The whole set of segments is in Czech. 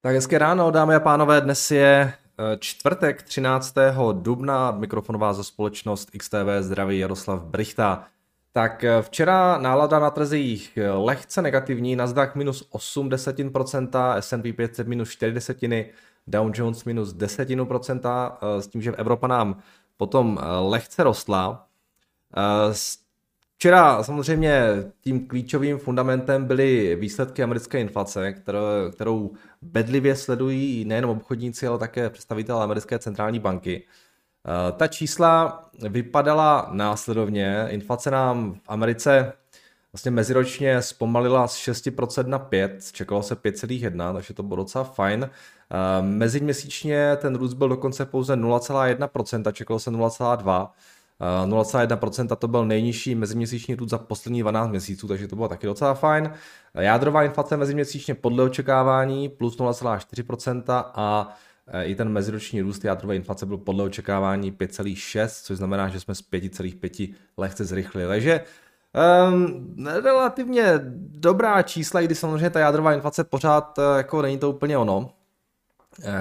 Tak hezké ráno, dámy a pánové, dnes je eh, čtvrtek 13. dubna, mikrofonová za společnost XTV zdraví Jaroslav Brichta. Tak eh, včera nálada na trzích eh, lehce negativní, Nasdaq minus 8 desetin procenta, S&P 500 minus 4 desetiny, Dow Jones minus desetinu procenta, s tím, že Evropa nám potom lehce rostla. Včera samozřejmě tím klíčovým fundamentem byly výsledky americké inflace, kterou, kterou bedlivě sledují nejen obchodníci, ale také představitelé americké centrální banky. Eh, ta čísla vypadala následovně. Inflace nám v Americe vlastně meziročně zpomalila z 6% na 5, čekalo se 5,1, takže to bylo docela fajn. Eh, meziměsíčně ten růst byl dokonce pouze 0,1%, čekalo se 0,2%. 0,1% to byl nejnižší meziměsíční růst za poslední 12 měsíců, takže to bylo taky docela fajn. Jádrová inflace meziměsíčně podle očekávání plus 0,4% a e, i ten meziroční růst jádrové inflace byl podle očekávání 5,6, což znamená, že jsme z 5,5 lehce zrychlili. Takže um, relativně dobrá čísla, i když samozřejmě ta jádrová inflace pořád jako není to úplně ono.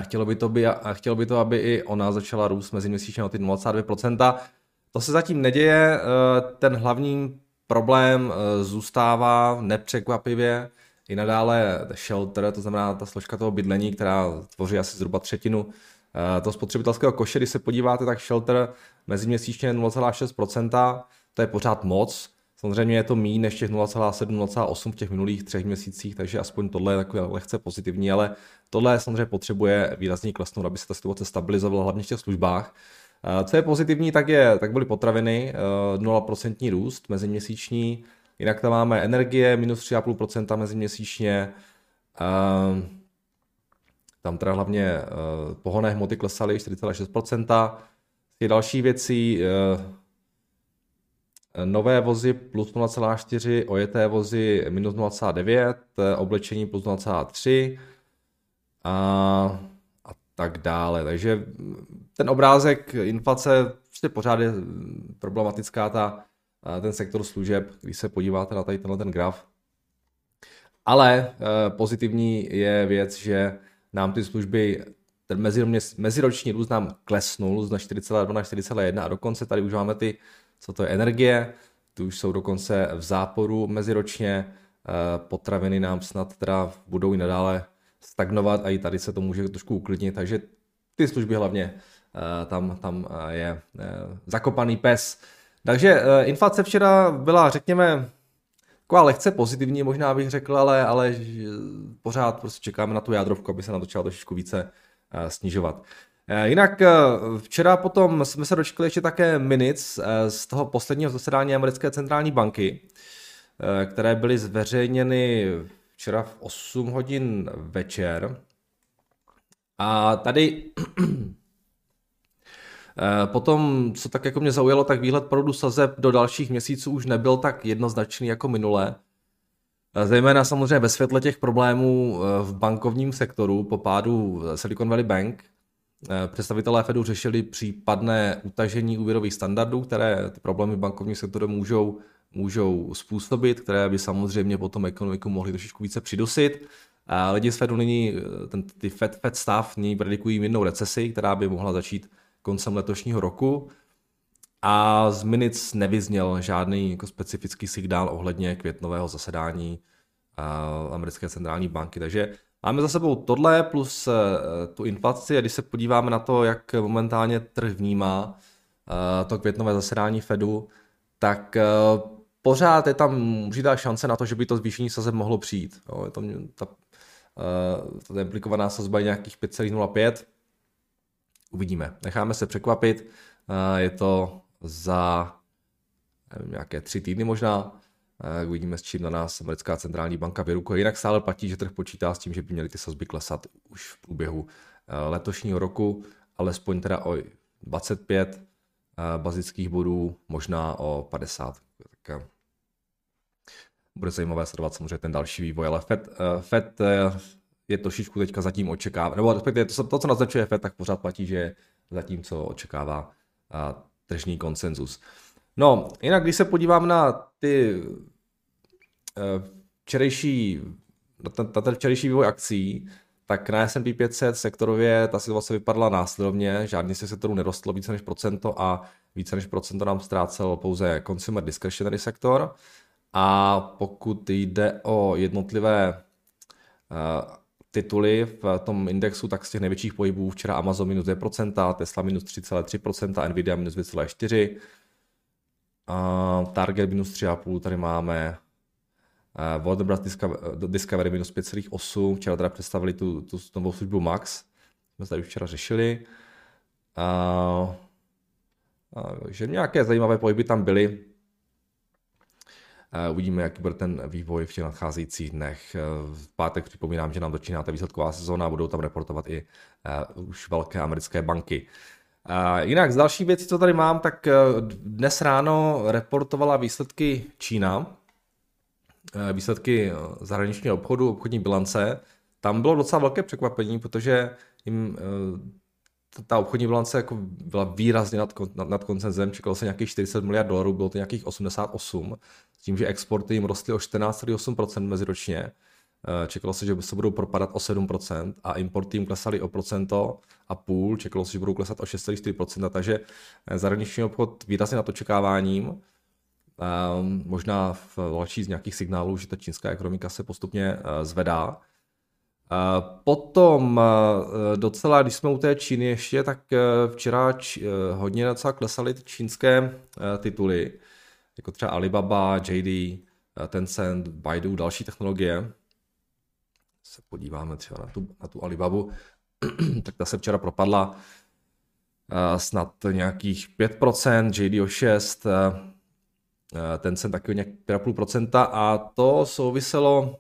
Chtělo by to, by, chtělo by to aby i ona začala růst meziměsíčně o ty 0,2%. To se zatím neděje, eh, ten hlavní problém eh, zůstává nepřekvapivě i nadále shelter, to znamená ta složka toho bydlení, která tvoří asi zhruba třetinu eh, toho spotřebitelského koše. Když se podíváte, tak shelter meziměsíčně 0,6%, to je pořád moc. Samozřejmě je to méně než těch 0,7, 0,8 v těch minulých třech měsících, takže aspoň tohle je takové lehce pozitivní, ale tohle samozřejmě potřebuje výrazně klesnout, aby se ta situace stabilizovala hlavně v těch službách. Co je pozitivní, tak, je, tak byly potraviny, 0% růst meziměsíční, jinak tam máme energie, minus 3,5% meziměsíčně, tam teda hlavně pohonné hmoty klesaly 4,6%. Je další věcí, nové vozy plus 0,4, ojeté vozy minus 0,9, oblečení plus 0,3 a tak dále. Takže ten obrázek inflace prostě pořád je problematická ta, ten sektor služeb, když se podíváte na tady tenhle ten graf. Ale eh, pozitivní je věc, že nám ty služby, ten meziroční růst nám klesnul z na 4,2 na 4,1 a dokonce tady už máme ty, co to je energie, ty už jsou dokonce v záporu meziročně, eh, potraviny nám snad teda budou i nadále stagnovat a i tady se to může trošku uklidnit, takže ty služby hlavně uh, tam, tam uh, je uh, zakopaný pes. Takže inflace včera byla, řekněme, taková lehce pozitivní, možná bych řekl, ale, ale pořád prostě čekáme na tu jádrovku, aby se nám začala trošičku více snižovat. Jinak včera potom jsme se dočkali ještě také minutes z toho posledního zasedání americké centrální banky, které byly zveřejněny včera v 8 hodin večer. A tady eh, Potom, co tak jako mě zaujalo, tak výhled proudu sazeb do dalších měsíců už nebyl tak jednoznačný jako minulé. Eh, zejména samozřejmě ve světle těch problémů eh, v bankovním sektoru po pádu Silicon Valley Bank. Představitelé Fedu řešili případné utažení úvěrových standardů, které ty problémy v bankovním sektoru můžou můžou způsobit, které by samozřejmě potom ekonomiku mohly trošičku více přidusit. A lidi z Fedu nyní, ten, ty Fed, Fed stav nyní predikují mírnou recesi, která by mohla začít koncem letošního roku. A z Minic nevyzněl žádný jako specifický signál ohledně květnového zasedání americké centrální banky. Takže máme za sebou tohle plus e, tu inflaci a když se podíváme na to, jak momentálně trh vnímá to květnové zasedání Fedu, tak pořád je tam určitá šance na to, že by to zvýšení sazeb mohlo přijít. Jo, je tam ta, uh, ta implikovaná sazba je nějakých 5,05. Uvidíme. Necháme se překvapit. Uh, je to za nevím, nějaké tři týdny možná. Uh, uvidíme, s čím na nás americká centrální banka vyrukuje. Jinak stále platí, že trh počítá s tím, že by měly ty sazby klesat už v průběhu letošního roku, alespoň teda o 25 bazických bodů, možná o 50. Tak bude zajímavé sledovat samozřejmě ten další vývoj, ale Fed, uh, Fed uh, je trošičku teďka zatím očekává, nebo respektive to, to, co naznačuje Fed, tak pořád platí, že je zatím, co očekává tržní konsenzus. No, jinak když se podívám na ty uh, včerejší, na ten, na ten včerejší vývoj akcí, tak na S&P 500 sektorově ta situace vypadala následovně, žádný se sektorů nerostlo více než procento a více než procento nám ztrácel pouze consumer discretionary sektor. A pokud jde o jednotlivé uh, tituly v tom indexu, tak z těch největších pohybů včera Amazon minus 2%, Tesla minus 3,3%, Nvidia minus 2,4%, uh, Target minus 3,5%, tady máme Uh. Discovery minus 5,8, včera teda představili tu, tu novou službu Max, jsme tady včera řešili. Uh, že nějaké zajímavé pohyby tam byly. Uh, uvidíme, jaký bude ten vývoj v těch nadcházejících dnech. Uh, v pátek připomínám, že nám začíná ta výsledková sezóna a budou tam reportovat i uh, už velké americké banky. Jinak z další věcí, co tady mám, tak dnes ráno reportovala výsledky Čína, Eh, výsledky eh, zahraničního obchodu, obchodní bilance, tam bylo docela velké překvapení, protože jim eh, ta obchodní bilance jako byla výrazně nad, nad, nad koncenzem, čekalo se nějakých 40 miliard dolarů, bylo to nějakých 88, s tím, že exporty jim rostly o 14,8% meziročně. Čekalo se, že se budou propadat o 7% a importy jim klesaly o procento a půl, čekalo se, že budou klesat o 6,4%, takže zahraniční obchod výrazně nad očekáváním. Um, možná v z nějakých signálů, že ta čínská ekonomika se postupně uh, zvedá. Potom uh, docela, když jsme u té Číny ještě, tak uh, včera č, uh, hodně docela klesaly ty čínské tituly, jako třeba Alibaba, JD, Tencent, Baidu, další technologie. Se podíváme třeba na tu, na tu Alibabu, tak ta se včera propadla snad nějakých 5%, JD o 6%, uh, Eh, ten jsem taky o nějak 5,5% a to souviselo eh,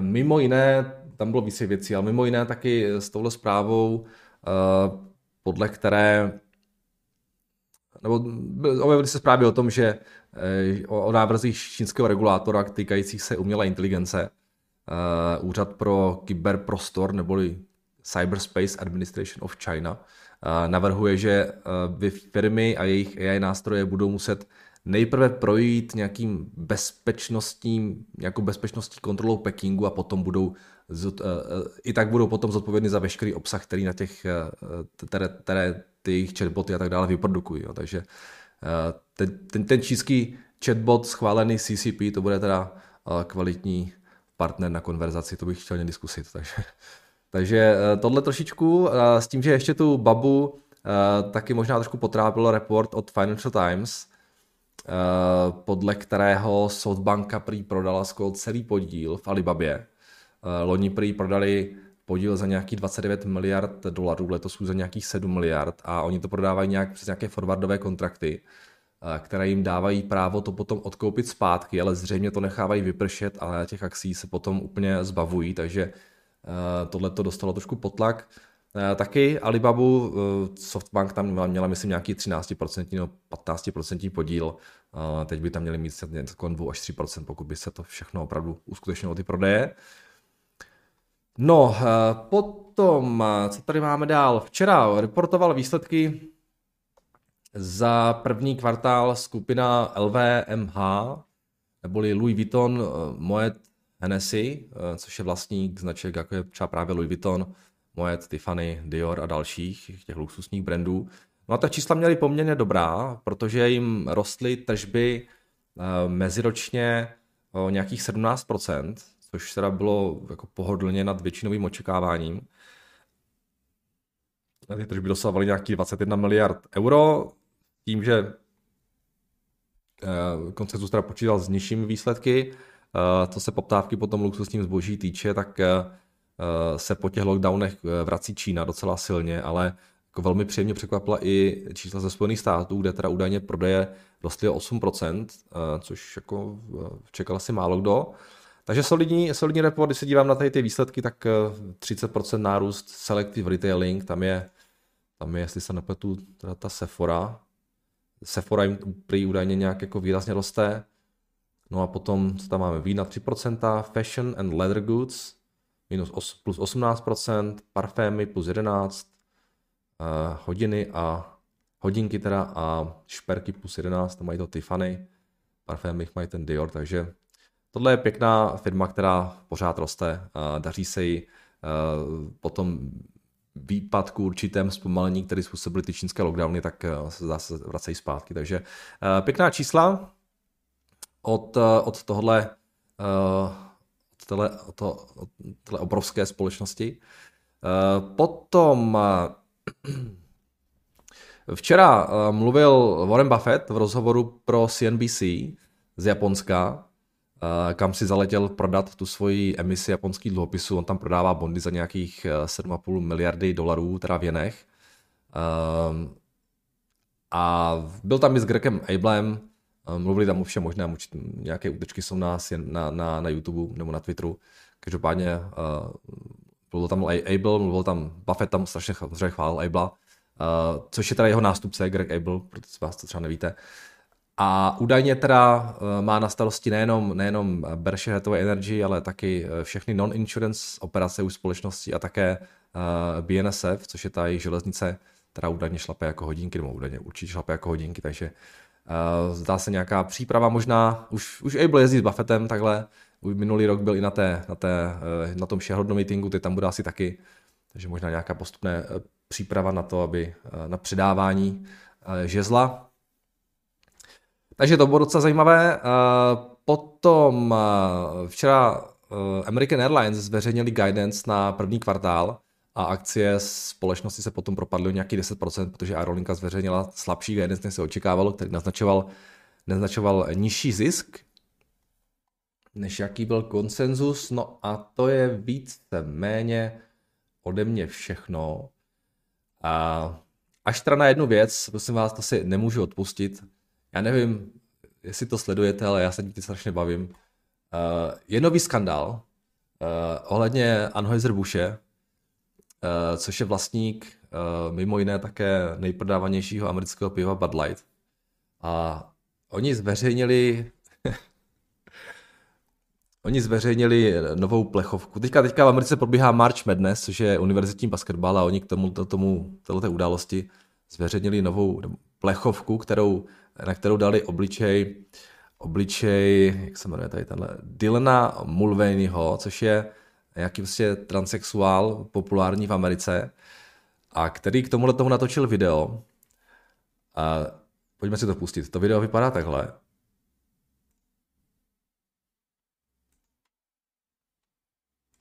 mimo jiné, tam bylo více věcí, ale mimo jiné taky s touhle zprávou, eh, podle které nebo objevily se zprávy o tom, že o, o návrzích čínského regulátora týkajících se umělé inteligence, Úřad pro kyberprostor neboli Cyberspace Administration of China navrhuje, že firmy a jejich AI nástroje budou muset nejprve projít nějakým bezpečnostním, nějakou bezpečnostní kontrolou Pekingu a potom budou, i tak budou potom zodpovědní za veškerý obsah, který na těch, které, které ty jejich chatboty a tak dále vyprodukují. Takže ten, ten, ten čínský chatbot schválený CCP, to bude teda kvalitní partner na konverzaci, to bych chtěl diskusit, takže takže eh, tohle trošičku, eh, s tím, že ještě tu babu eh, taky možná trošku potrápil report od Financial Times, podle kterého Softbanka prý prodala skoro celý podíl v Alibabě. Loni prý prodali podíl za nějakých 29 miliard dolarů, letos už za nějakých 7 miliard a oni to prodávají nějak přes nějaké forwardové kontrakty, které jim dávají právo to potom odkoupit zpátky, ale zřejmě to nechávají vypršet, ale těch akcí se potom úplně zbavují, takže Eh, tohle to dostalo trošku potlak. Eh, taky Alibabu, eh, Softbank tam měla, měla myslím, nějaký 13% nebo 15% podíl. Teď by tam měli mít něco 2 až 3%, pokud by se to všechno opravdu uskutečnilo ty prodeje. No, potom, co tady máme dál? Včera reportoval výsledky za první kvartál skupina LVMH, neboli Louis Vuitton, Moet Hennessy, eh, což je vlastník značek jako je třeba právě Louis Vuitton, Moet, Tiffany, Dior a dalších těch luxusních brandů. No a ta čísla měly poměrně dobrá, protože jim rostly tržby eh, meziročně o nějakých 17%, což teda bylo jako pohodlně nad většinovým očekáváním. Ty tržby dosahovaly nějakých 21 miliard euro, tím, že eh, koncenzus teda počítal s nižšími výsledky, Eh, co se poptávky po tom luxusním zboží týče, tak se po těch lockdownech vrací Čína docela silně, ale jako velmi příjemně překvapila i čísla ze Spojených států, kde teda údajně prodeje rostly o 8%, což jako čekal asi málo kdo. Takže solidní, solidní report, když se dívám na tady ty výsledky, tak 30% nárůst selective retailing, tam je, tam je, jestli se nepletu, teda ta Sephora. Sephora jim prý údajně nějak jako výrazně roste. No a potom tam máme vína 3%, fashion and leather goods minus os, plus 18%, parfémy plus 11%, uh, eh, hodiny a hodinky teda a šperky plus 11, tam mají to Tiffany, parfémy mají ten Dior, takže tohle je pěkná firma, která pořád roste, daří se jí potom výpadku určitém zpomalení, který způsobily ty čínské lockdowny, tak se zase vracejí zpátky. Takže pěkná čísla od, od tohle téhle, to, téhle obrovské společnosti. Potom Včera uh, mluvil Warren Buffett v rozhovoru pro CNBC z Japonska, kam si zaletěl prodat tu svoji emisi japonských dluhopisů. On tam prodává bondy za nějakých 7,5 miliardy dolarů, teda v jenech. A byl tam i s Gregem Ablem, mluvili tam o všem možném, nějaké útečky jsou na, na, na, na YouTube nebo na Twitteru. Každopádně uh, mluvil tam Able, mluvil tam Buffett, tam strašně chválil Abla. Uh, což je teda jeho nástupce, Greg Abel, protože vás to třeba nevíte. A údajně teda uh, má na starosti nejenom, nejenom Berkshire Hathaway Energy, ale taky všechny non-insurance operace u společností a také BNSF, což je ta jejich železnice, která údajně šlape jako hodinky, nebo údajně určitě šlape jako hodinky, takže zdá se nějaká příprava možná, už, už Abel jezdí s Buffettem takhle, minulý rok byl i na, té, na, té, uh, na tom shareholder meetingu, teď tam bude asi taky, takže možná nějaká postupné příprava na to, aby eh, na předávání eh, žezla. Takže to bylo docela zajímavé. Eh, potom včera American Airlines zveřejnili guidance na první kvartál a akcie společnosti se potom propadly o nějaký 10%, protože Aerolinka zveřejnila slabší guidance, než se očekávalo, který naznačoval, naznačoval nižší zisk, než jaký byl konsenzus. No a to je více méně ode mě všechno. A až teda na jednu věc, prosím vás, to si nemůžu odpustit. Já nevím, jestli to sledujete, ale já se tím strašně bavím. Uh, je nový skandál uh, ohledně Anheuser-Buše, uh, což je vlastník uh, mimo jiné také nejprodávanějšího amerického piva Bud Light. A oni zveřejnili Oni zveřejnili novou plechovku. Teďka, teďka v Americe probíhá March Madness, což je univerzitní basketbal a oni k tomu, to, tomu této události zveřejnili novou plechovku, kterou, na kterou dali obličej, obličej, jak se jmenuje tady tenhle, Dylana Mulvaneyho, což je nějaký prostě transexuál populární v Americe a který k tomuhle tomu natočil video. A pojďme si to pustit. To video vypadá takhle.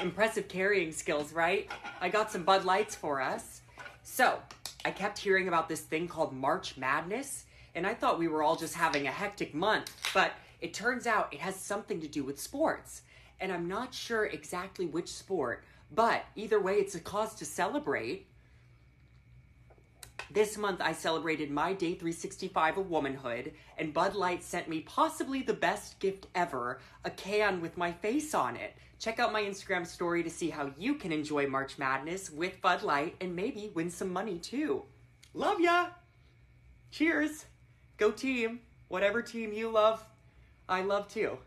Impressive carrying skills, right? I got some Bud Lights for us. So, I kept hearing about this thing called March Madness, and I thought we were all just having a hectic month, but it turns out it has something to do with sports. And I'm not sure exactly which sport, but either way, it's a cause to celebrate. This month, I celebrated my day 365 of womanhood, and Bud Light sent me possibly the best gift ever a can with my face on it. Check out my Instagram story to see how you can enjoy March Madness with Bud Light and maybe win some money too. Love ya! Cheers! Go team! Whatever team you love, I love too.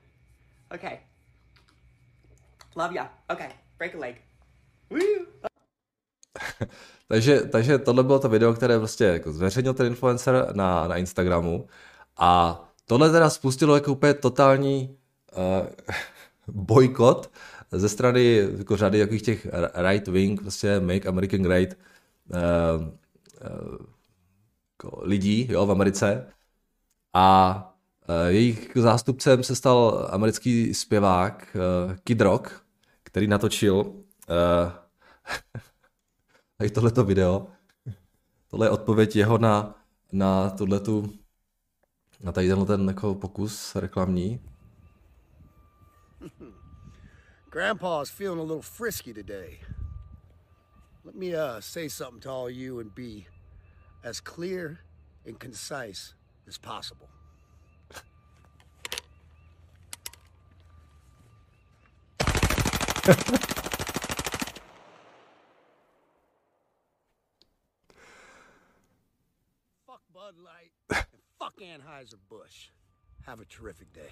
Okay. Love ya. Okay, break a leg. Woo! takže, takže tohle bylo to video, které prostě jako zveřejnil ten influencer na, na Instagramu a tohle teda spustilo jako úplně totální uh, bojkot ze strany jako řady takových těch right wing, prostě make American great uh, uh, jako lidí jo, v Americe a jejich zástupcem se stal americký zpěvák Kid Rock, který natočil uh, tady tohleto video. Tohle je odpověď jeho na, na tuhletu, na tady tenhle ten jako pokus reklamní. Grandpa's feeling a little frisky today. Let me uh, say something to all you and be as clear and concise as possible. fuck Bud Light fuck Anheuser-Busch. Have a terrific day.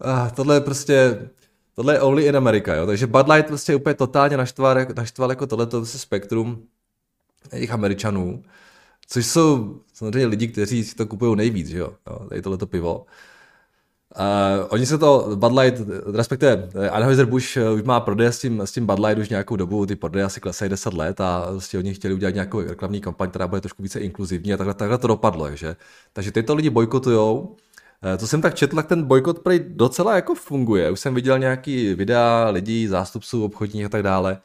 Ah, tohle je prostě Tohle je only in America, jo. Takže Bud Light prostě úplně totálně naštval, jako, naštval jako tohleto spektrum jejich Američanů, což jsou samozřejmě lidi, kteří si to kupují nejvíc, že jo. jo tady tohleto pivo. Uh, oni se to, Bud Light, respektive Anheuser-Busch už má prodej s tím, s tím Bud Light už nějakou dobu, ty prodeje asi klesají 10 let a vlastně oni chtěli udělat nějakou reklamní kampaň, která bude trošku více inkluzivní a takhle, takhle to dopadlo, že? Takže tyto lidi bojkotujou, co jsem tak četl, tak ten bojkot prej docela jako funguje. Už jsem viděl nějaký videa lidí, zástupců obchodních a tak dále,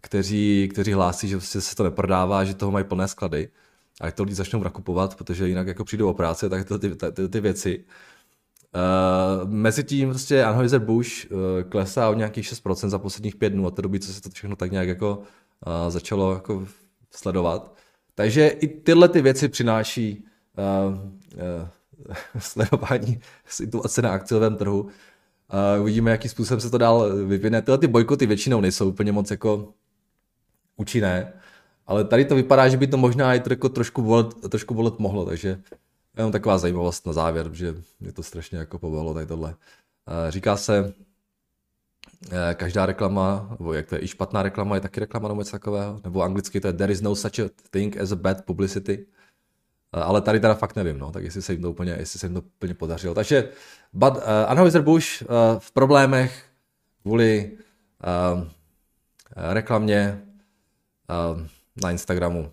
kteří, kteří hlásí, že prostě se to neprodává, že toho mají plné sklady. A to lidi začnou nakupovat, protože jinak jako přijdou o práci, tak to ty, ty, ty, ty věci. Uh, mezi tím prostě Anheuser-Busch uh, klesá o nějakých 6% za posledních pět dnů od té doby, co se to všechno tak nějak jako uh, začalo jako sledovat. Takže i tyhle ty věci přináší uh, uh, sledování situace na akciovém trhu. Uh, uvidíme, jakým způsobem se to dál vyvine. Tyhle ty bojkoty většinou nejsou úplně moc jako účinné, ale tady to vypadá, že by to možná i trošku bolet, trošku bolet mohlo, takže jenom taková zajímavost na závěr, že mě to strašně jako pobavilo tady tohle. Uh, říká se, uh, každá reklama, nebo jak to je, i špatná reklama je taky reklama nebo něco takového, nebo anglicky to je there is no such a thing as a bad publicity. Eh, ale tady teda fakt nevím, no, tak jestli se jim to úplně, jestli se jim to úplně podařilo. Takže but, uh, Anheuser-Busch uh, v problémech kvůli uh, reklamě uh, na Instagramu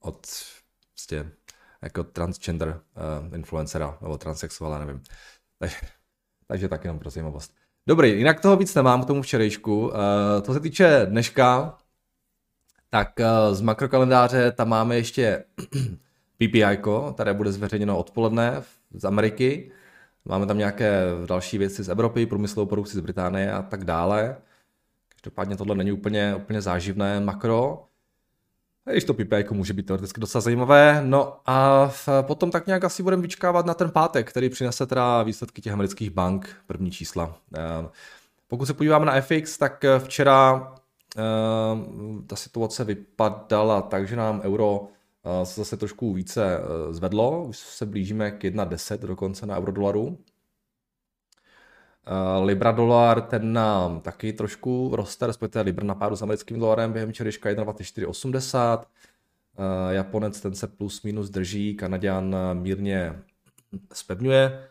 od prostě jako transgender uh, influencera nebo transexuála, nevím. Takže, takže tak jenom pro zajímavost. Dobrý, jinak toho víc nemám k tomu včerejšku. Uh, to se týče dneška, tak uh, z makrokalendáře tam máme ještě PPI, které bude zveřejněno odpoledne z Ameriky. Máme tam nějaké další věci z Evropy, průmyslovou produkci z Británie a tak dále. Každopádně tohle není úplně, úplně záživné makro. Když to PPI může být teoreticky docela zajímavé. No a potom tak nějak asi budeme vyčkávat na ten pátek, který přinese teda výsledky těch amerických bank, první čísla. Ehm, pokud se podíváme na FX, tak včera ehm, ta situace vypadala tak, že nám euro eh, se zase trošku více eh, zvedlo, už se blížíme k 1,10 dokonce na euro dolaru. Eh, Libra dolar, ten nám taky trošku roste, respektive Libra na páru s americkým dolarem během včerejška 1,2480. Japonec ten se plus minus drží, Kanaděn mírně spevňuje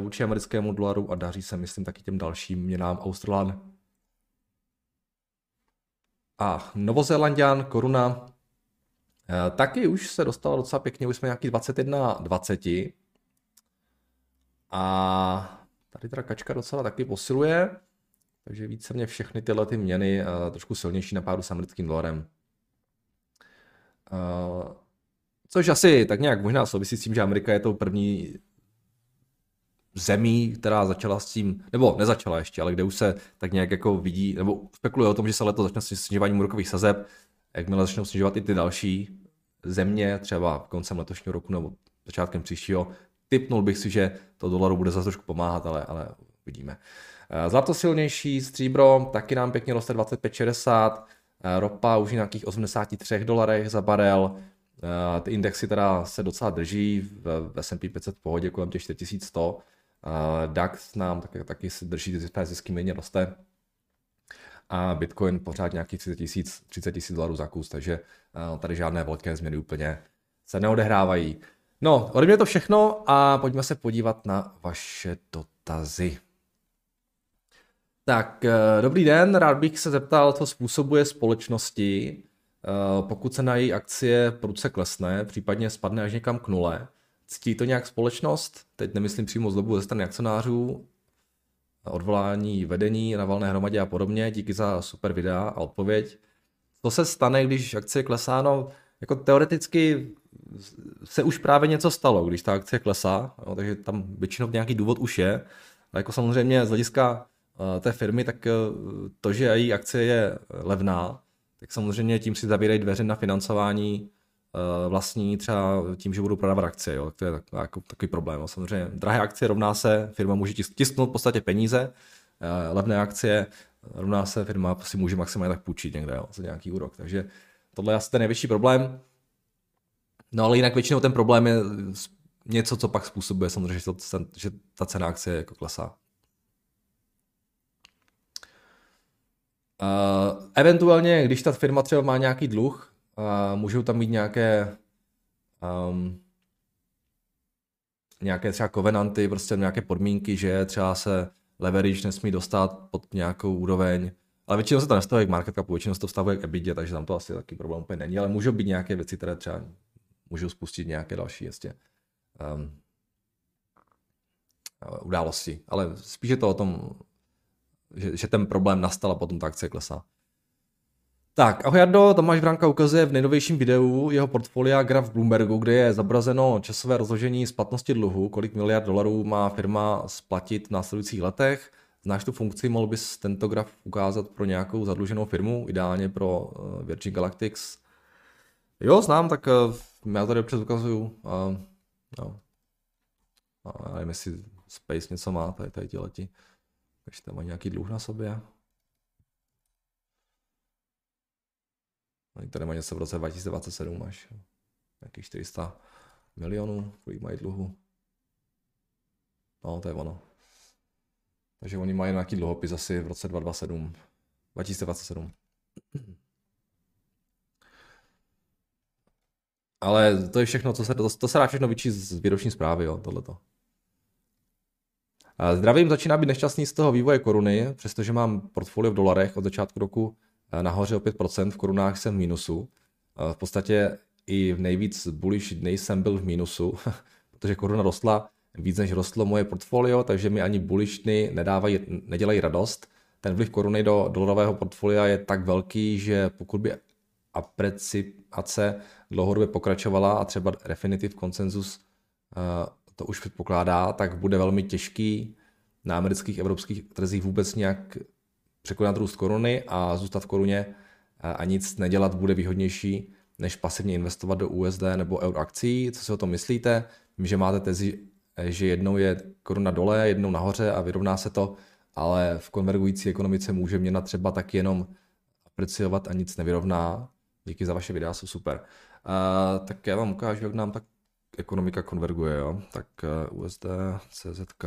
vůči americkému dolaru a daří se, myslím, taky těm dalším měnám Australan a Novozélandian, koruna, eh, taky už se dostala docela pěkně, už jsme nějaký 21 20. A tady teda kačka docela taky posiluje, takže více mě všechny tyhle ty měny uh, trošku silnější na pádu s americkým dolarem. Uh, což asi tak nějak možná souvisí s tím, že Amerika je tou první zemí, která začala s tím, nebo nezačala ještě, ale kde už se tak nějak jako vidí, nebo spekuluje o tom, že se letos začne s snižováním úrokových sazeb, jakmile začnou snižovat i ty další země, třeba koncem letošního roku nebo začátkem příštího, typnul bych si, že to dolaru bude zase trošku pomáhat, ale, ale uvidíme. Eh, zlato silnější, stříbro taky nám pěkně roste 25,60, eh, ropa už nějakých 83 dolarech za barel, eh, ty indexy teda se docela drží, v S&P 500 v pohodě kolem těch 4100, DAX nám taky, taky si drží zisky méně roste a Bitcoin pořád nějakých 30 tisíc 30 tisíc dolarů za kus, takže tady žádné velké změny úplně se neodehrávají. No, ode mě to všechno a pojďme se podívat na vaše dotazy. Tak, eh, dobrý den, rád bych se zeptal, co způsobuje společnosti, eh, pokud se na její akcie prudce klesne, případně spadne až někam k nule, Ctí to nějak společnost? Teď nemyslím přímo zlobu ze strany akcionářů, odvolání vedení na valné hromadě a podobně. Díky za super videa a odpověď. Co se stane, když akcie klesá? No, jako teoreticky se už právě něco stalo, když ta akcie klesá, no, takže tam většinou nějaký důvod už je. A jako samozřejmě z hlediska uh, té firmy, tak uh, to, že její akcie je levná, tak samozřejmě tím si zavírají dveře na financování Eh, vlastní třeba tím, že budou prodávat akcie. Jo. To je tak, jako, takový problém. Jo. Samozřejmě drahé akcie rovná se, firma může tisknout v podstatě peníze, eh, levné akcie rovná se, firma si může maximálně tak půjčit někde jo, za nějaký úrok. Takže tohle je asi ten největší problém. No ale jinak většinou ten problém je něco, co pak způsobuje samozřejmě, že, to, že ta cena akcie jako klesá. Uh, eventuálně, když ta firma třeba má nějaký dluh, a můžou tam mít nějaké um, nějaké třeba kovenanty, prostě nějaké podmínky, že třeba se leverage nesmí dostat pod nějakou úroveň, ale většinou se to nestavuje k market capu, většinou se to stavuje k EBITDA, takže tam to asi taky problém úplně není, ale můžou být nějaké věci, které třeba můžou spustit nějaké další jistě um, události. Ale spíš je to o tom, že, že ten problém nastal a potom ta akcie klesá. Tak, ahoj Jardo, Tomáš Vránka ukazuje v nejnovějším videu jeho portfolia graf Bloombergu, kde je zobrazeno časové rozložení splatnosti dluhu, kolik miliard dolarů má firma splatit v následujících letech. Znáš tu funkci, mohl bys tento graf ukázat pro nějakou zadluženou firmu, ideálně pro eh, Virgin Galactics? Jo, znám, tak eh, já tady občas ukazuju. Uh, no. A nevím, jestli Space něco má, tady, tady ti leti. Takže tam má nějaký dluh na sobě. Oni tady mají něco v roce 2027 až nějaký 400 milionů, kolik mají dluhu. No, to je ono. Takže oni mají nějaký dluhopis asi v roce 2027. 2027. Ale to je všechno, co se, to, to se dá všechno vyčíst z výroční zprávy, jo, tohleto. Zdravím, začíná být nešťastný z toho vývoje koruny, přestože mám portfolio v dolarech od začátku roku eh, nahoře o 5%, v korunách jsem v mínusu. Eh, v podstatě i v nejvíc bullish dny jsem byl v mínusu, protože koruna rostla víc než rostlo moje portfolio, takže mi ani bullish dny nedávají, nedělají radost. Ten vliv koruny do dolarového portfolia je tak velký, že pokud by apreciace dlouhodobě pokračovala a třeba Refinitiv Consensus eh, to už předpokládá, tak bude velmi těžký na amerických, evropských trzích vůbec nějak překonat růst koruny a zůstat v koruně a nic nedělat bude výhodnější, než pasivně investovat do USD nebo euro akcí. Co si o tom myslíte? Vím, že máte tezi, že jednou je koruna dole, jednou nahoře a vyrovná se to, ale v konvergující ekonomice může měna třeba tak jenom apreciovat a nic nevyrovná. Díky za vaše videa, jsou super. Uh, tak já vám ukážu, jak nám tak ekonomika konverguje, jo. Tak uh, USD, CZK.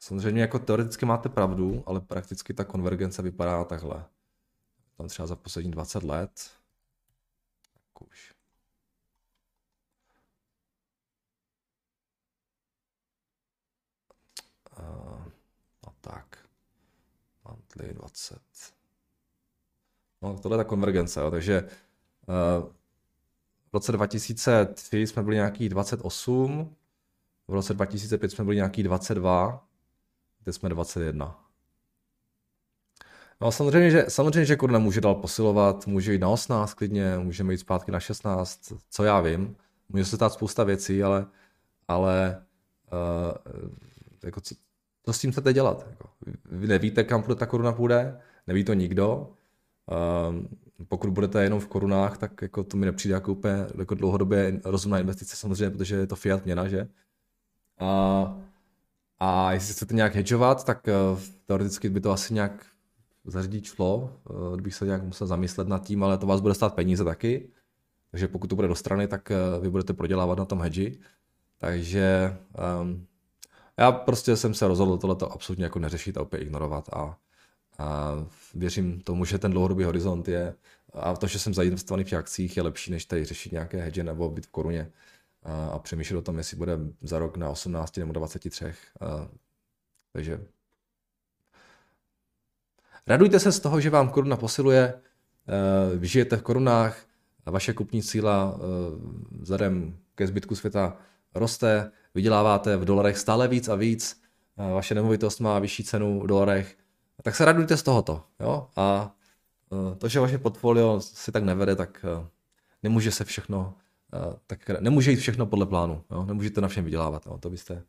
Samozřejmě jako teoreticky máte pravdu, ale prakticky ta konvergence vypadá takhle. Tam třeba za poslední 20 let. Tak už. Uh, no tak. Monthly 20. No, tohle je ta konvergence, jo, takže uh, v roce 2003 jsme byli nějaký 28, v roce 2005 jsme byli nějaký 22, teď jsme 21. No samozřejmě, že, samozřejmě, že koruna může dál posilovat, může jít na 18 klidně, můžeme jít zpátky na 16, co já vím. Může se stát spousta věcí, ale, ale uh, jako co, co s tím chcete dělat? Jako, vy nevíte, kam ta koruna půjde, neví to nikdo. Uh, pokud budete jenom v korunách, tak jako to mi nepřijde jako úplně jako dlouhodobě rozumná investice samozřejmě, protože je to fiat měna, že? A, a jestli chcete nějak hedžovat, tak uh, teoreticky by to asi nějak zařídit šlo, uh, kdybych se nějak musel zamyslet nad tím, ale to vás bude stát peníze taky, takže pokud to bude do strany, tak uh, vy budete prodělávat na tom hedži. Takže um, já prostě jsem se rozhodl tohleto absolutně jako neřešit a opět ignorovat a a věřím tomu, že ten dlouhodobý horizont je a to, že jsem zainvestovaný v akcích, je lepší, než tady řešit nějaké hedge nebo být v koruně a, a přemýšlet o tom, jestli bude za rok na 18 nebo 23. A, takže radujte se z toho, že vám koruna posiluje, vy žijete v korunách, a vaše kupní síla vzhledem ke zbytku světa roste, vyděláváte v dolarech stále víc a víc, vaše nemovitost má vyšší cenu v dolarech, tak se radujte z tohoto. Jo? A uh, to, že vaše portfolio si tak nevede, tak uh, nemůže se všechno, uh, tak nemůže jít všechno podle plánu. Jo? Nemůžete na všem vydělávat. Jo? To byste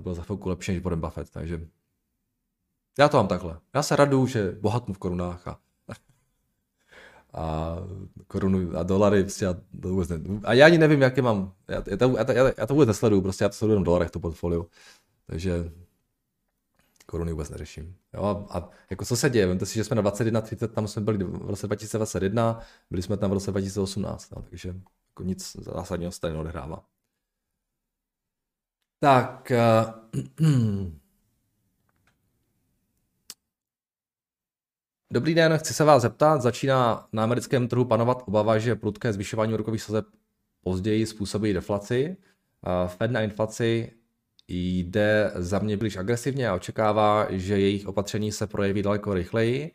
byl za chvilku lepší než Warren Buffett. Takže já to mám takhle. Já se raduju, že bohatnu v korunách a, a korunu a dolary, prostě já to vůbec ne, a já ani nevím, jaké mám, já, já, to, já, já to vůbec nesleduju, prostě já to sleduju v dolarech, to portfolio. Takže koruny vůbec neřeším. Jo, a, jako co se děje? Vemte si, že jsme na 21.30, tam jsme byli v roce 2021, byli jsme tam v roce 2018, no, takže jako nic zásadního se tady neodehrává. Tak, uh, Dobrý den, chci se vás zeptat, začíná na americkém trhu panovat obava, že prudké zvyšování úrokových sazeb později způsobí deflaci. Fed na inflaci jde za mě příliš agresivně a očekává, že jejich opatření se projeví daleko rychleji,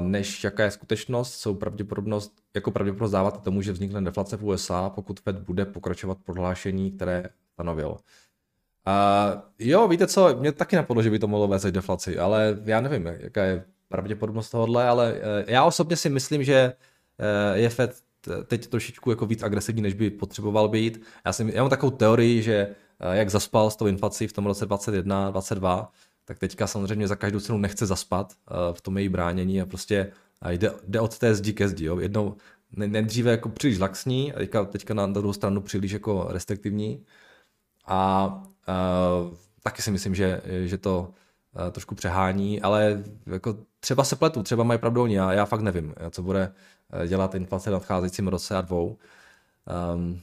než jaká je skutečnost, jsou pravděpodobnost, jako pravděpodobnost dávat tomu, že vznikne deflace v USA, pokud Fed bude pokračovat prohlášení, které stanovil. Uh, jo, víte co, mě taky napadlo, že by to mohlo vést deflaci, ale já nevím, jaká je pravděpodobnost tohohle, ale uh, já osobně si myslím, že uh, je Fed teď trošičku jako víc agresivní, než by potřeboval být. Já, si, já mám takovou teorii, že jak zaspal s tou inflací v tom roce 21, 22, tak teďka samozřejmě za každou cenu nechce zaspat v tom její bránění a prostě jde, jde od té zdi ke zdi. Jo. Jednou nejdříve jako příliš laxní a teďka, teďka na druhou stranu příliš jako restriktivní. A uh, taky si myslím, že, že to trošku přehání, ale jako třeba se pletu, třeba mají pravdu oni, já, já fakt nevím, co bude dělat inflace v nadcházejícím roce a dvou. Um,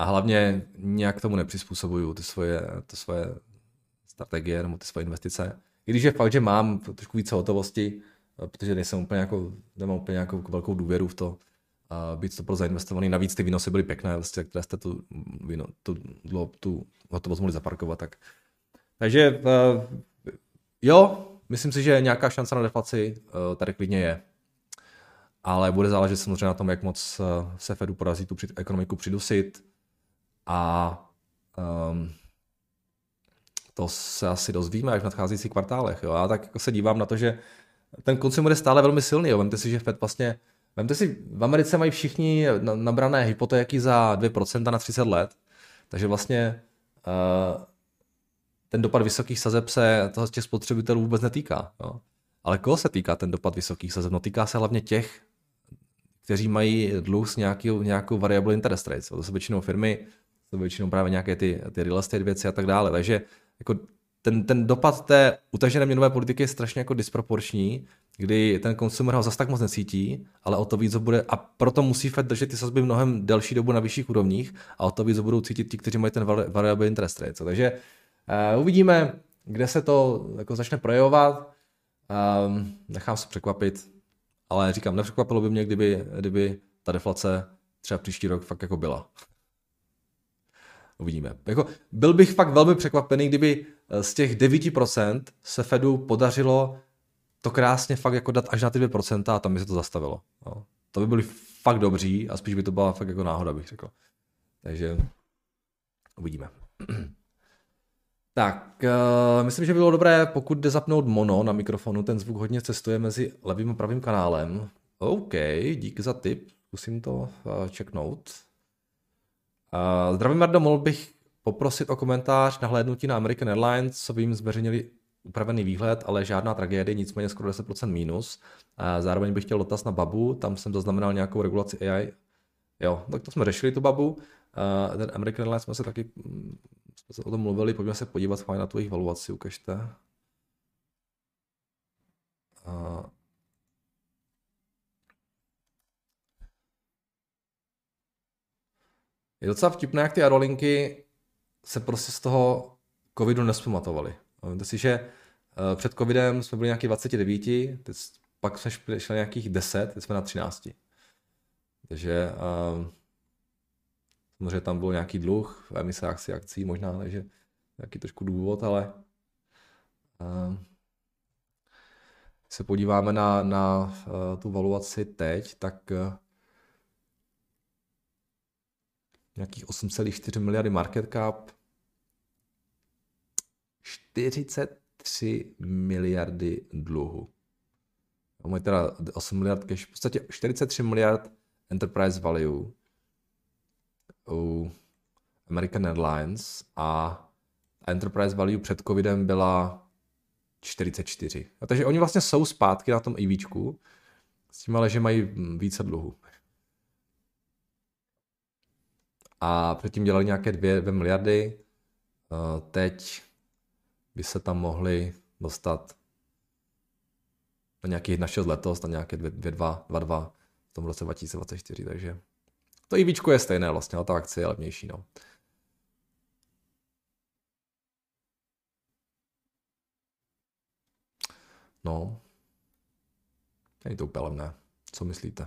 a hlavně nějak tomu nepřizpůsobuju ty svoje, ty svoje strategie nebo ty svoje investice. I když je fakt, že mám trošku více hotovosti, protože nejsem úplně jako, nemám úplně jako velkou důvěru v to, a být to pro zainvestovaný. Navíc ty výnosy byly pěkné, vlastně, které jste tu, víno, tu, tu, tu hotovost mohli zaparkovat. Tak. Takže jo, myslím si, že nějaká šance na deflaci tady klidně je ale bude záležet samozřejmě na tom, jak moc eh, se Fedu porazí tu ekonomiku přidusit a um, to se asi dozvíme až v nadcházejících kvartálech. Jo. Já tak jako se dívám na to, že ten konsumer je stále velmi silný. Jo. Vemte si, že Fed vlastně, vemte si, v Americe mají všichni nabrané hypotéky za 2% na 30 let, takže vlastně uh, ten dopad vysokých sazeb se toho těch spotřebitelů vůbec netýká. Jo. Ale koho se týká ten dopad vysokých sazeb? No týká se hlavně těch, kteří mají dluh s nějakou, nějakou variable interest rates. To jsou většinou firmy, to jsou většinou právě nějaké ty, ty real estate věci a tak dále. Takže jako ten, ten dopad té utažené měnové politiky je strašně jako disproporční, kdy ten konsumer ho zase tak moc necítí, ale o to víc ho bude, a proto musí Fed držet ty sazby mnohem delší dobu na vyšších úrovních a o to víc ho budou cítit ti, kteří mají ten variable interest rate. Takže uh, uvidíme, kde se to jako začne projevovat. Um, nechám se překvapit ale říkám, nepřekvapilo by mě, kdyby, kdyby ta deflace třeba příští rok fakt jako byla. Uvidíme. Jako, byl bych fakt velmi překvapený, kdyby eh, z těch 9% se Fedu podařilo to krásně fakt jako dát až na ty 2% a tam by se to zastavilo. No. To by byly fakt dobří a spíš by to byla fakt jako náhoda, bych řekl. Takže uvidíme. Tak, uh, myslím, že bylo dobré, pokud jde zapnout mono na mikrofonu, ten zvuk hodně cestuje mezi levým a pravým kanálem. OK, díky za tip, zkusím to uh, checknout. Uh, zdravím Mardo, mohl bych poprosit o komentář na hlédnutí na American Airlines, co jim zveřejnili upravený výhled, ale žádná tragédie, nicméně skoro 10% minus. Uh, zároveň bych chtěl dotaz na Babu, tam jsem zaznamenal nějakou regulaci AI. Jo, tak to jsme řešili, tu Babu. Uh, ten American Airlines jsme se taky mm, jsme se o tom mluvili, pojďme se podívat fajn na tu jejich valuaci, ukažte. A... Je docela vtipné, jak ty aerolinky se prostě z toho covidu nespamatovaly. Víte si, že eh, před covidem jsme byli nějaký 29, teď pak jsme šli nějakých 10, teď jsme na 13. Takže uh, Samozřejmě tam byl nějaký dluh v emise akcí, akcí možná, takže nějaký trošku důvod, ale uh, se podíváme na, na tu valuaci teď, tak nějakých 8,4 miliardy market cap, 43 miliardy dluhu. Máme teda 8 miliard cash, v podstatě 43 miliard enterprise value u American Airlines a enterprise value před covidem byla 44. A takže oni vlastně jsou zpátky na tom EVčku, s tím ale, že mají více dluhu. A předtím dělali nějaké 2, miliardy, teď by se tam mohli dostat na nějakých na 6 letos, na nějaké 2, 2, v tom roce 2024, takže to i víčko je stejné vlastně, ale ta akce je levnější. No. No, není to úplně levné. Co myslíte?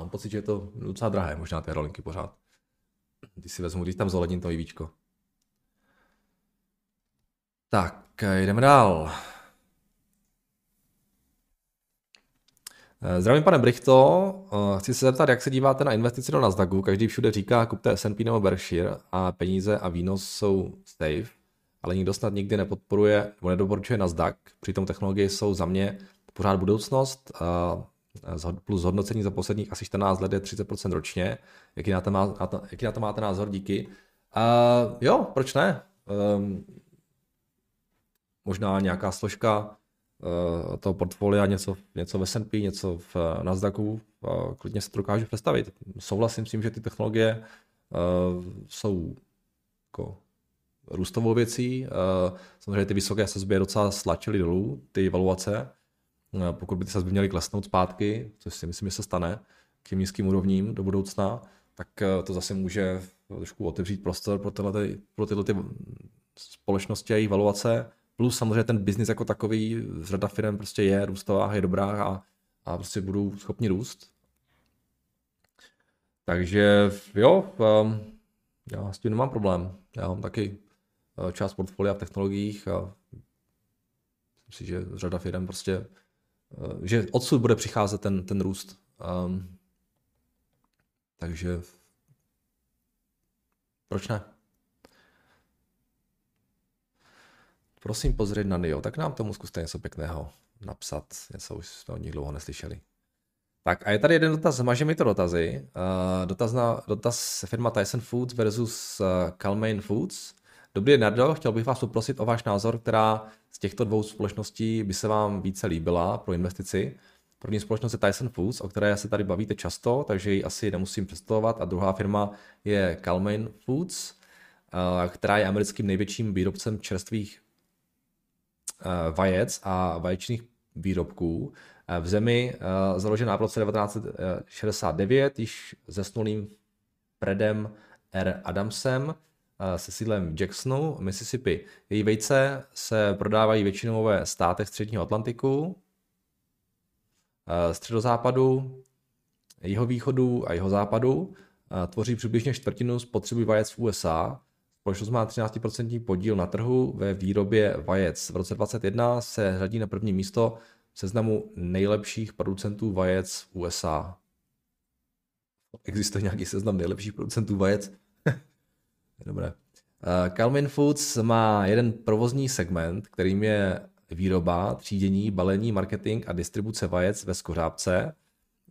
Mám pocit, že je to docela drahé, možná ty rolinky pořád. Když si vezmu, když tam zoledním to jívíčko. Tak, jdeme dál. Zdravím pane Brichto, eh, chci se zeptat, jak se díváte na investici do Nasdaqu. Každý všude říká, kupte S&P nebo Berkshire a peníze a výnos jsou safe, ale nikdo snad nikdy nepodporuje nebo nedoporučuje Nasdaq. Přitom technologie jsou za mě pořád budoucnost, plus hodnocení za posledních asi 14 let je 30% ročně. Jaký na to, má, na to, jaký na to máte názor? Díky. Uh, jo, proč ne? Um, možná nějaká složka uh, toho portfolia, něco, něco v S&P, něco v Nasdaqu, uh, klidně se to dokážu představit. Souhlasím s tím, že ty technologie uh, jsou jako růstovou věcí. Uh, samozřejmě ty vysoké sazby docela slačily dolů, ty valuace. Uh, pokud by ty sazby měly klesnout zpátky, což si myslím, že se stane k těm nízkým úrovním do budoucna, tak uh, to zase může trošku otevřít prostor pro tyhle, pro tyhle ty společnosti a jejich valuace. Plus samozřejmě ten biznis jako takový, řada firm prostě je růstová, je dobrá a, a prostě budou schopni růst. Takže jo, um, já s tím nemám problém. Já mám taky uh, část portfolia v technologiích a myslím si, že řada firm prostě, že odsud bude přicházet ten, ten růst. Um, takže proč ne? Prosím pozrieť na Nio, tak nám tomu zkuste něco pěkného napsat, něco už jsme od nich dlouho neslyšeli. Tak a je tady jeden dotaz, maže mi to dotazy. Uh, dotaz, na, dotaz firma Tyson Foods versus uh, Calmain Foods. Dobrý den, Nardo, chtěl bych vás poprosit o váš názor, která z těchto dvou společností by se vám více líbila pro investici. První společnost je Tyson Foods, o které se tady bavíte často, takže ji asi nemusím představovat. A druhá firma je Calmain Foods, uh, která je americkým největším výrobcem čerstvých Eh, vajec a vaječných výrobků eh, v zemi eh, založená v roce 1969 již zesnulým Fredem R. Adamsem se sídlem v Jacksonu, Mississippi. Její vejce se prodávají většinou ve státech středního Atlantiku, středozápadu, jeho východu a jeho západu. Tvoří přibližně čtvrtinu spotřeby vajec v USA Společnost má 13% podíl na trhu ve výrobě vajec. V roce 2021 se řadí na první místo v seznamu nejlepších producentů vajec v USA. Existuje nějaký seznam nejlepších producentů vajec? Dobré. Uh, Calvin Foods má jeden provozní segment, kterým je výroba, třídění, balení, marketing a distribuce vajec ve skořápce.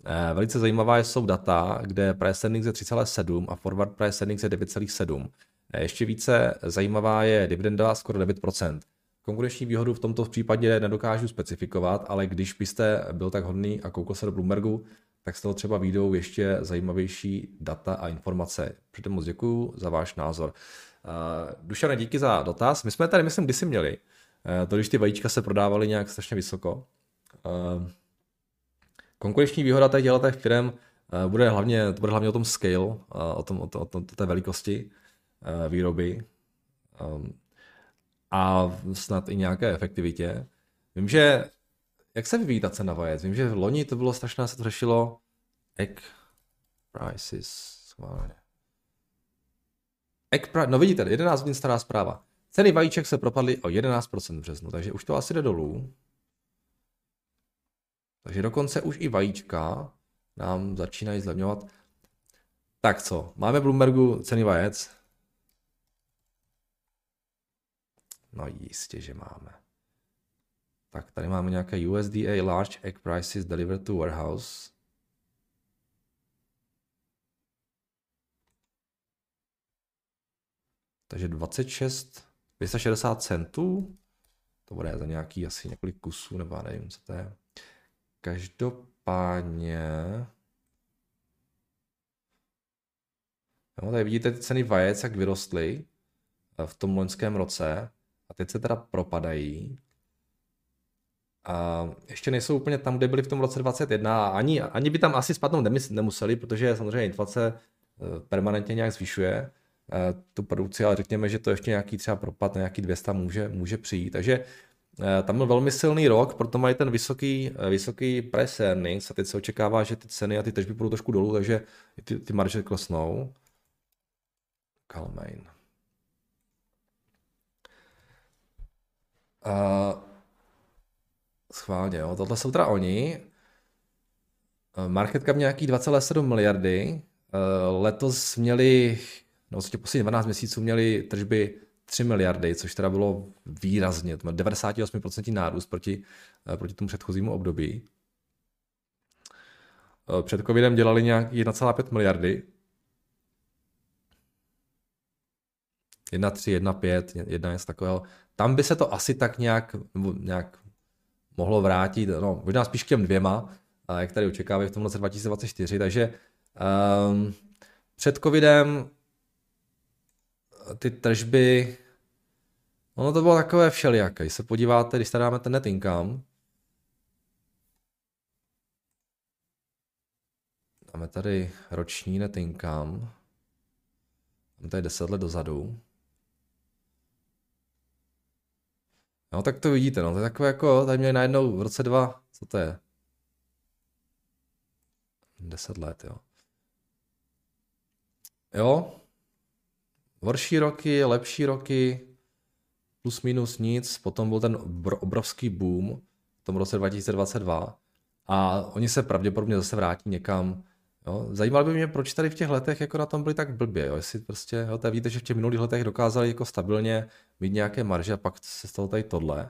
Uh, velice zajímavá jsou data, kde price earnings je 3,7 a forward price earnings je 9,7. Ještě více zajímavá je dividenda skoro 9%. Konkurenční výhodu v tomto případě nedokážu specifikovat, ale když byste byl tak hodný a koukal se do Bloombergu, tak z toho třeba výjdou ještě zajímavější data a informace. Předem moc děkuji za váš názor. Uh, Dušane, díky za dotaz. My jsme tady, myslím, kdysi měli. Uh, to, když ty vajíčka se prodávaly nějak strašně vysoko. Uh, konkurenční výhoda těch těch firm bude hlavně, to bude hlavně o tom scale, o, tom, o, tom, o, tom, o té velikosti. Eh, výroby a snad i nějaké efektivitě. Vím, že jak se vyvíjí ta cena vajec? Vím, že v loni to bylo strašné, se to řešilo egg prices. Egg price, no vidíte, 11 hodin stará zpráva. Ceny vajíček se propadly o 11% v březnu, takže už to asi jde dolů. Takže dokonce už i vajíčka nám začínají zlevňovat. Tak co, máme v Bloombergu ceny vajec, No jistě, že máme. Tak tady máme nějaké USDA Large Egg Prices Delivered to Warehouse. Takže 26, 260 centů. To bude za nějaký asi několik kusů, nebo já nevím, co to je. Každopádně... No, tady vidíte ty ceny vajec, jak vyrostly v tom loňském roce a teď se teda propadají. Ještě nejsou úplně tam, kde byli v tom roce 2021 a ani, ani by tam asi spadnout nemuseli, protože samozřejmě inflace eh, permanentně nějak zvyšuje eh, tu produkci, ale řekněme, že to ještě nějaký třeba propad na nějaký 200 může, může přijít. Takže Eh, tam byl velmi silný rok, proto mají ten vysoký, vysoký price earnings a teď se očekává, že ty ceny a ty tržby budou trošku dolů, takže ty, ty marže klesnou. Calmain. Uh, schválně, jo. Tohle jsou teda oni. Market cap nějaký 2,7 miliardy. Letos měli, no vlastně poslední 12 měsíců měli tržby 3 miliardy, což teda bylo výrazně, 98% nárůst proti, eh, proti tomu předchozímu období. Eh, před covidem dělali nějak 1,5 miliardy. 1,3, 1,5, 1 něco takového. Tam by se to asi tak nějak, nějak mohlo vrátit, no možná spíš k těm dvěma, jak tady očekávají v tom roce 2024, takže um, před covidem ty tržby, ono to bylo takové všelijaké. Když se podíváte, když tady dáme ten net income, dáme tady roční net income, tady 10 let dozadu, No tak to vidíte, no to je takové jako, tady měli najednou v roce 2, co to je? 10 let, jo. Jo, horší roky, lepší roky, plus minus nic, potom byl ten obrovský boom v tom roce 2022 a oni se pravděpodobně zase vrátí někam. Jo. Zajímalo by mě, proč tady v těch letech jako na tom byli tak blbě. Jo. Jestli prostě, jo, víte, že v těch minulých letech dokázali jako stabilně mít nějaké marže a pak se stalo tady tohle.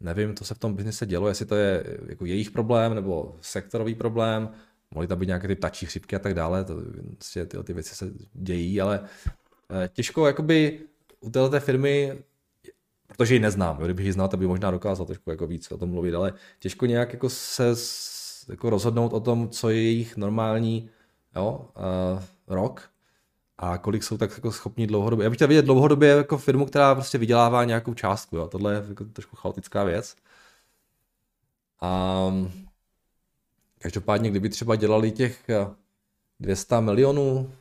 Nevím, to se v tom biznise dělo, jestli to je jako jejich problém nebo sektorový problém, mohly tam být nějaké ty ptačí chřipky a tak dále, to, prostě ty, ty věci se dějí, ale Eh, těžko jakoby u této firmy, protože ji neznám, kdybych ji znal, tak by možná dokázal trošku jako víc o tom mluvit, ale těžko nějak jako se jako rozhodnout o tom, co je jejich normální jo, uh, rok a kolik jsou tak jako schopní dlouhodobě. Já bych chtěl vidět dlouhodobě jako firmu, která prostě vydělává nějakou částku. Jo. Tohle je jako trošku chaotická věc. A každopádně, kdyby třeba dělali těch 200 milionů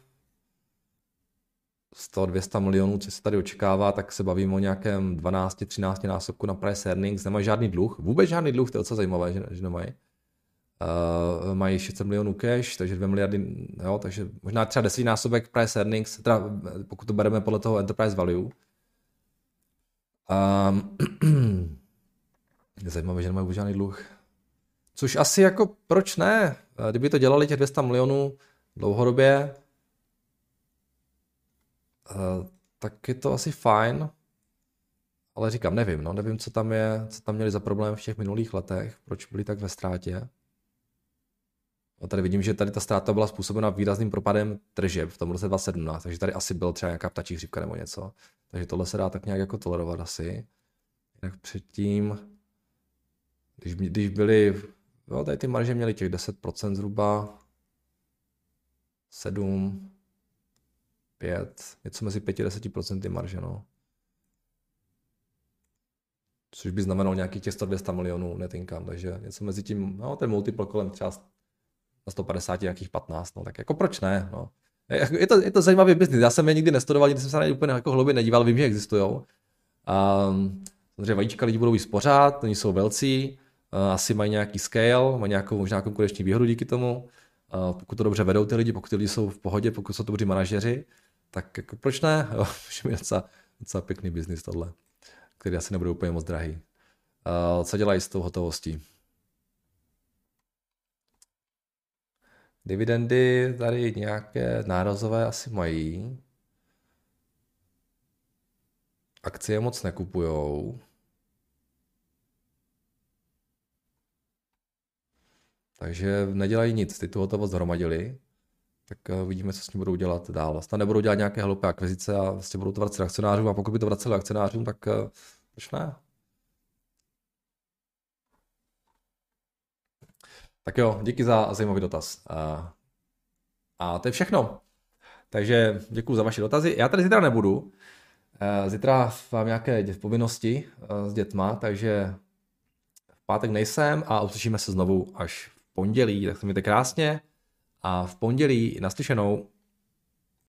100-200 milionů, co se tady očekává, tak se bavíme o nějakém 12-13 násobku na price earnings, nemají žádný dluh, vůbec žádný dluh, to je docela zajímavé, že, že nemají. Uh, mají 600 milionů cash, takže 2 miliardy, jo, takže možná třeba 10 násobek price earnings, teda pokud to bereme podle toho enterprise value. Um, je zajímavé, že nemají žádný dluh. Což asi jako, proč ne? Kdyby to dělali těch 200 milionů dlouhodobě, Eh, tak je to asi fajn, ale říkám, nevím, no, nevím, co tam je, co tam měli za problém v těch minulých letech, proč byli tak ve ztrátě. A tady vidím, že tady ta ztráta byla způsobena výrazným propadem tržeb v tom roce 2017, takže tady asi byl třeba nějaká ptačí chřipka nebo něco. Takže tohle se dá tak nějak jako tolerovat asi. Jinak předtím, když, když byly, no tady ty marže měly těch 10% zhruba, 7, 5, něco mezi 5 a 10% marže, no. Což by znamenalo nějakých těch 100-200 milionů net income, takže něco mezi tím, no ten multiple kolem třeba na 150 nějakých 15, no tak jako proč ne, no. Je to, je to zajímavý biznis, já jsem je nikdy nestudoval, nikdy jsem se na ně úplně jako hloubě nedíval, vím, že existují. Um, samozřejmě vajíčka lidi budou víc pořád, oni jsou velcí, uh, asi mají nějaký scale, mají nějakou možná konkurenční výhodu díky tomu. Uh, pokud to dobře vedou ty lidi, pokud ty lidi jsou v pohodě, pokud jsou to dobří manažeři, tak jako proč ne? Jo, je docela, docela pěkný biznis tohle, který asi nebude úplně moc drahý. Uh, co dělají s tou hotovostí? Dividendy tady nějaké nárazové asi mají. Akcie moc nekupujou. Takže nedělají nic, ty tu hotovost hromadili tak uh, vidíme, co s ním budou dělat dál. Vlastně nebudou dělat nějaké hloupé akvizice a vlastně budou to vracet akcionářům a pokud by to vraceli akcionářům, tak uh, proč ne? Tak jo, díky za zajímavý dotaz. Uh, a to je všechno. Takže děkuji za vaše dotazy. Já tady zítra nebudu. Zítra mám nějaké povinnosti s dětma, takže v pátek nejsem a uslyšíme se znovu až v pondělí. Tak se mějte krásně a v pondělí naslyšenou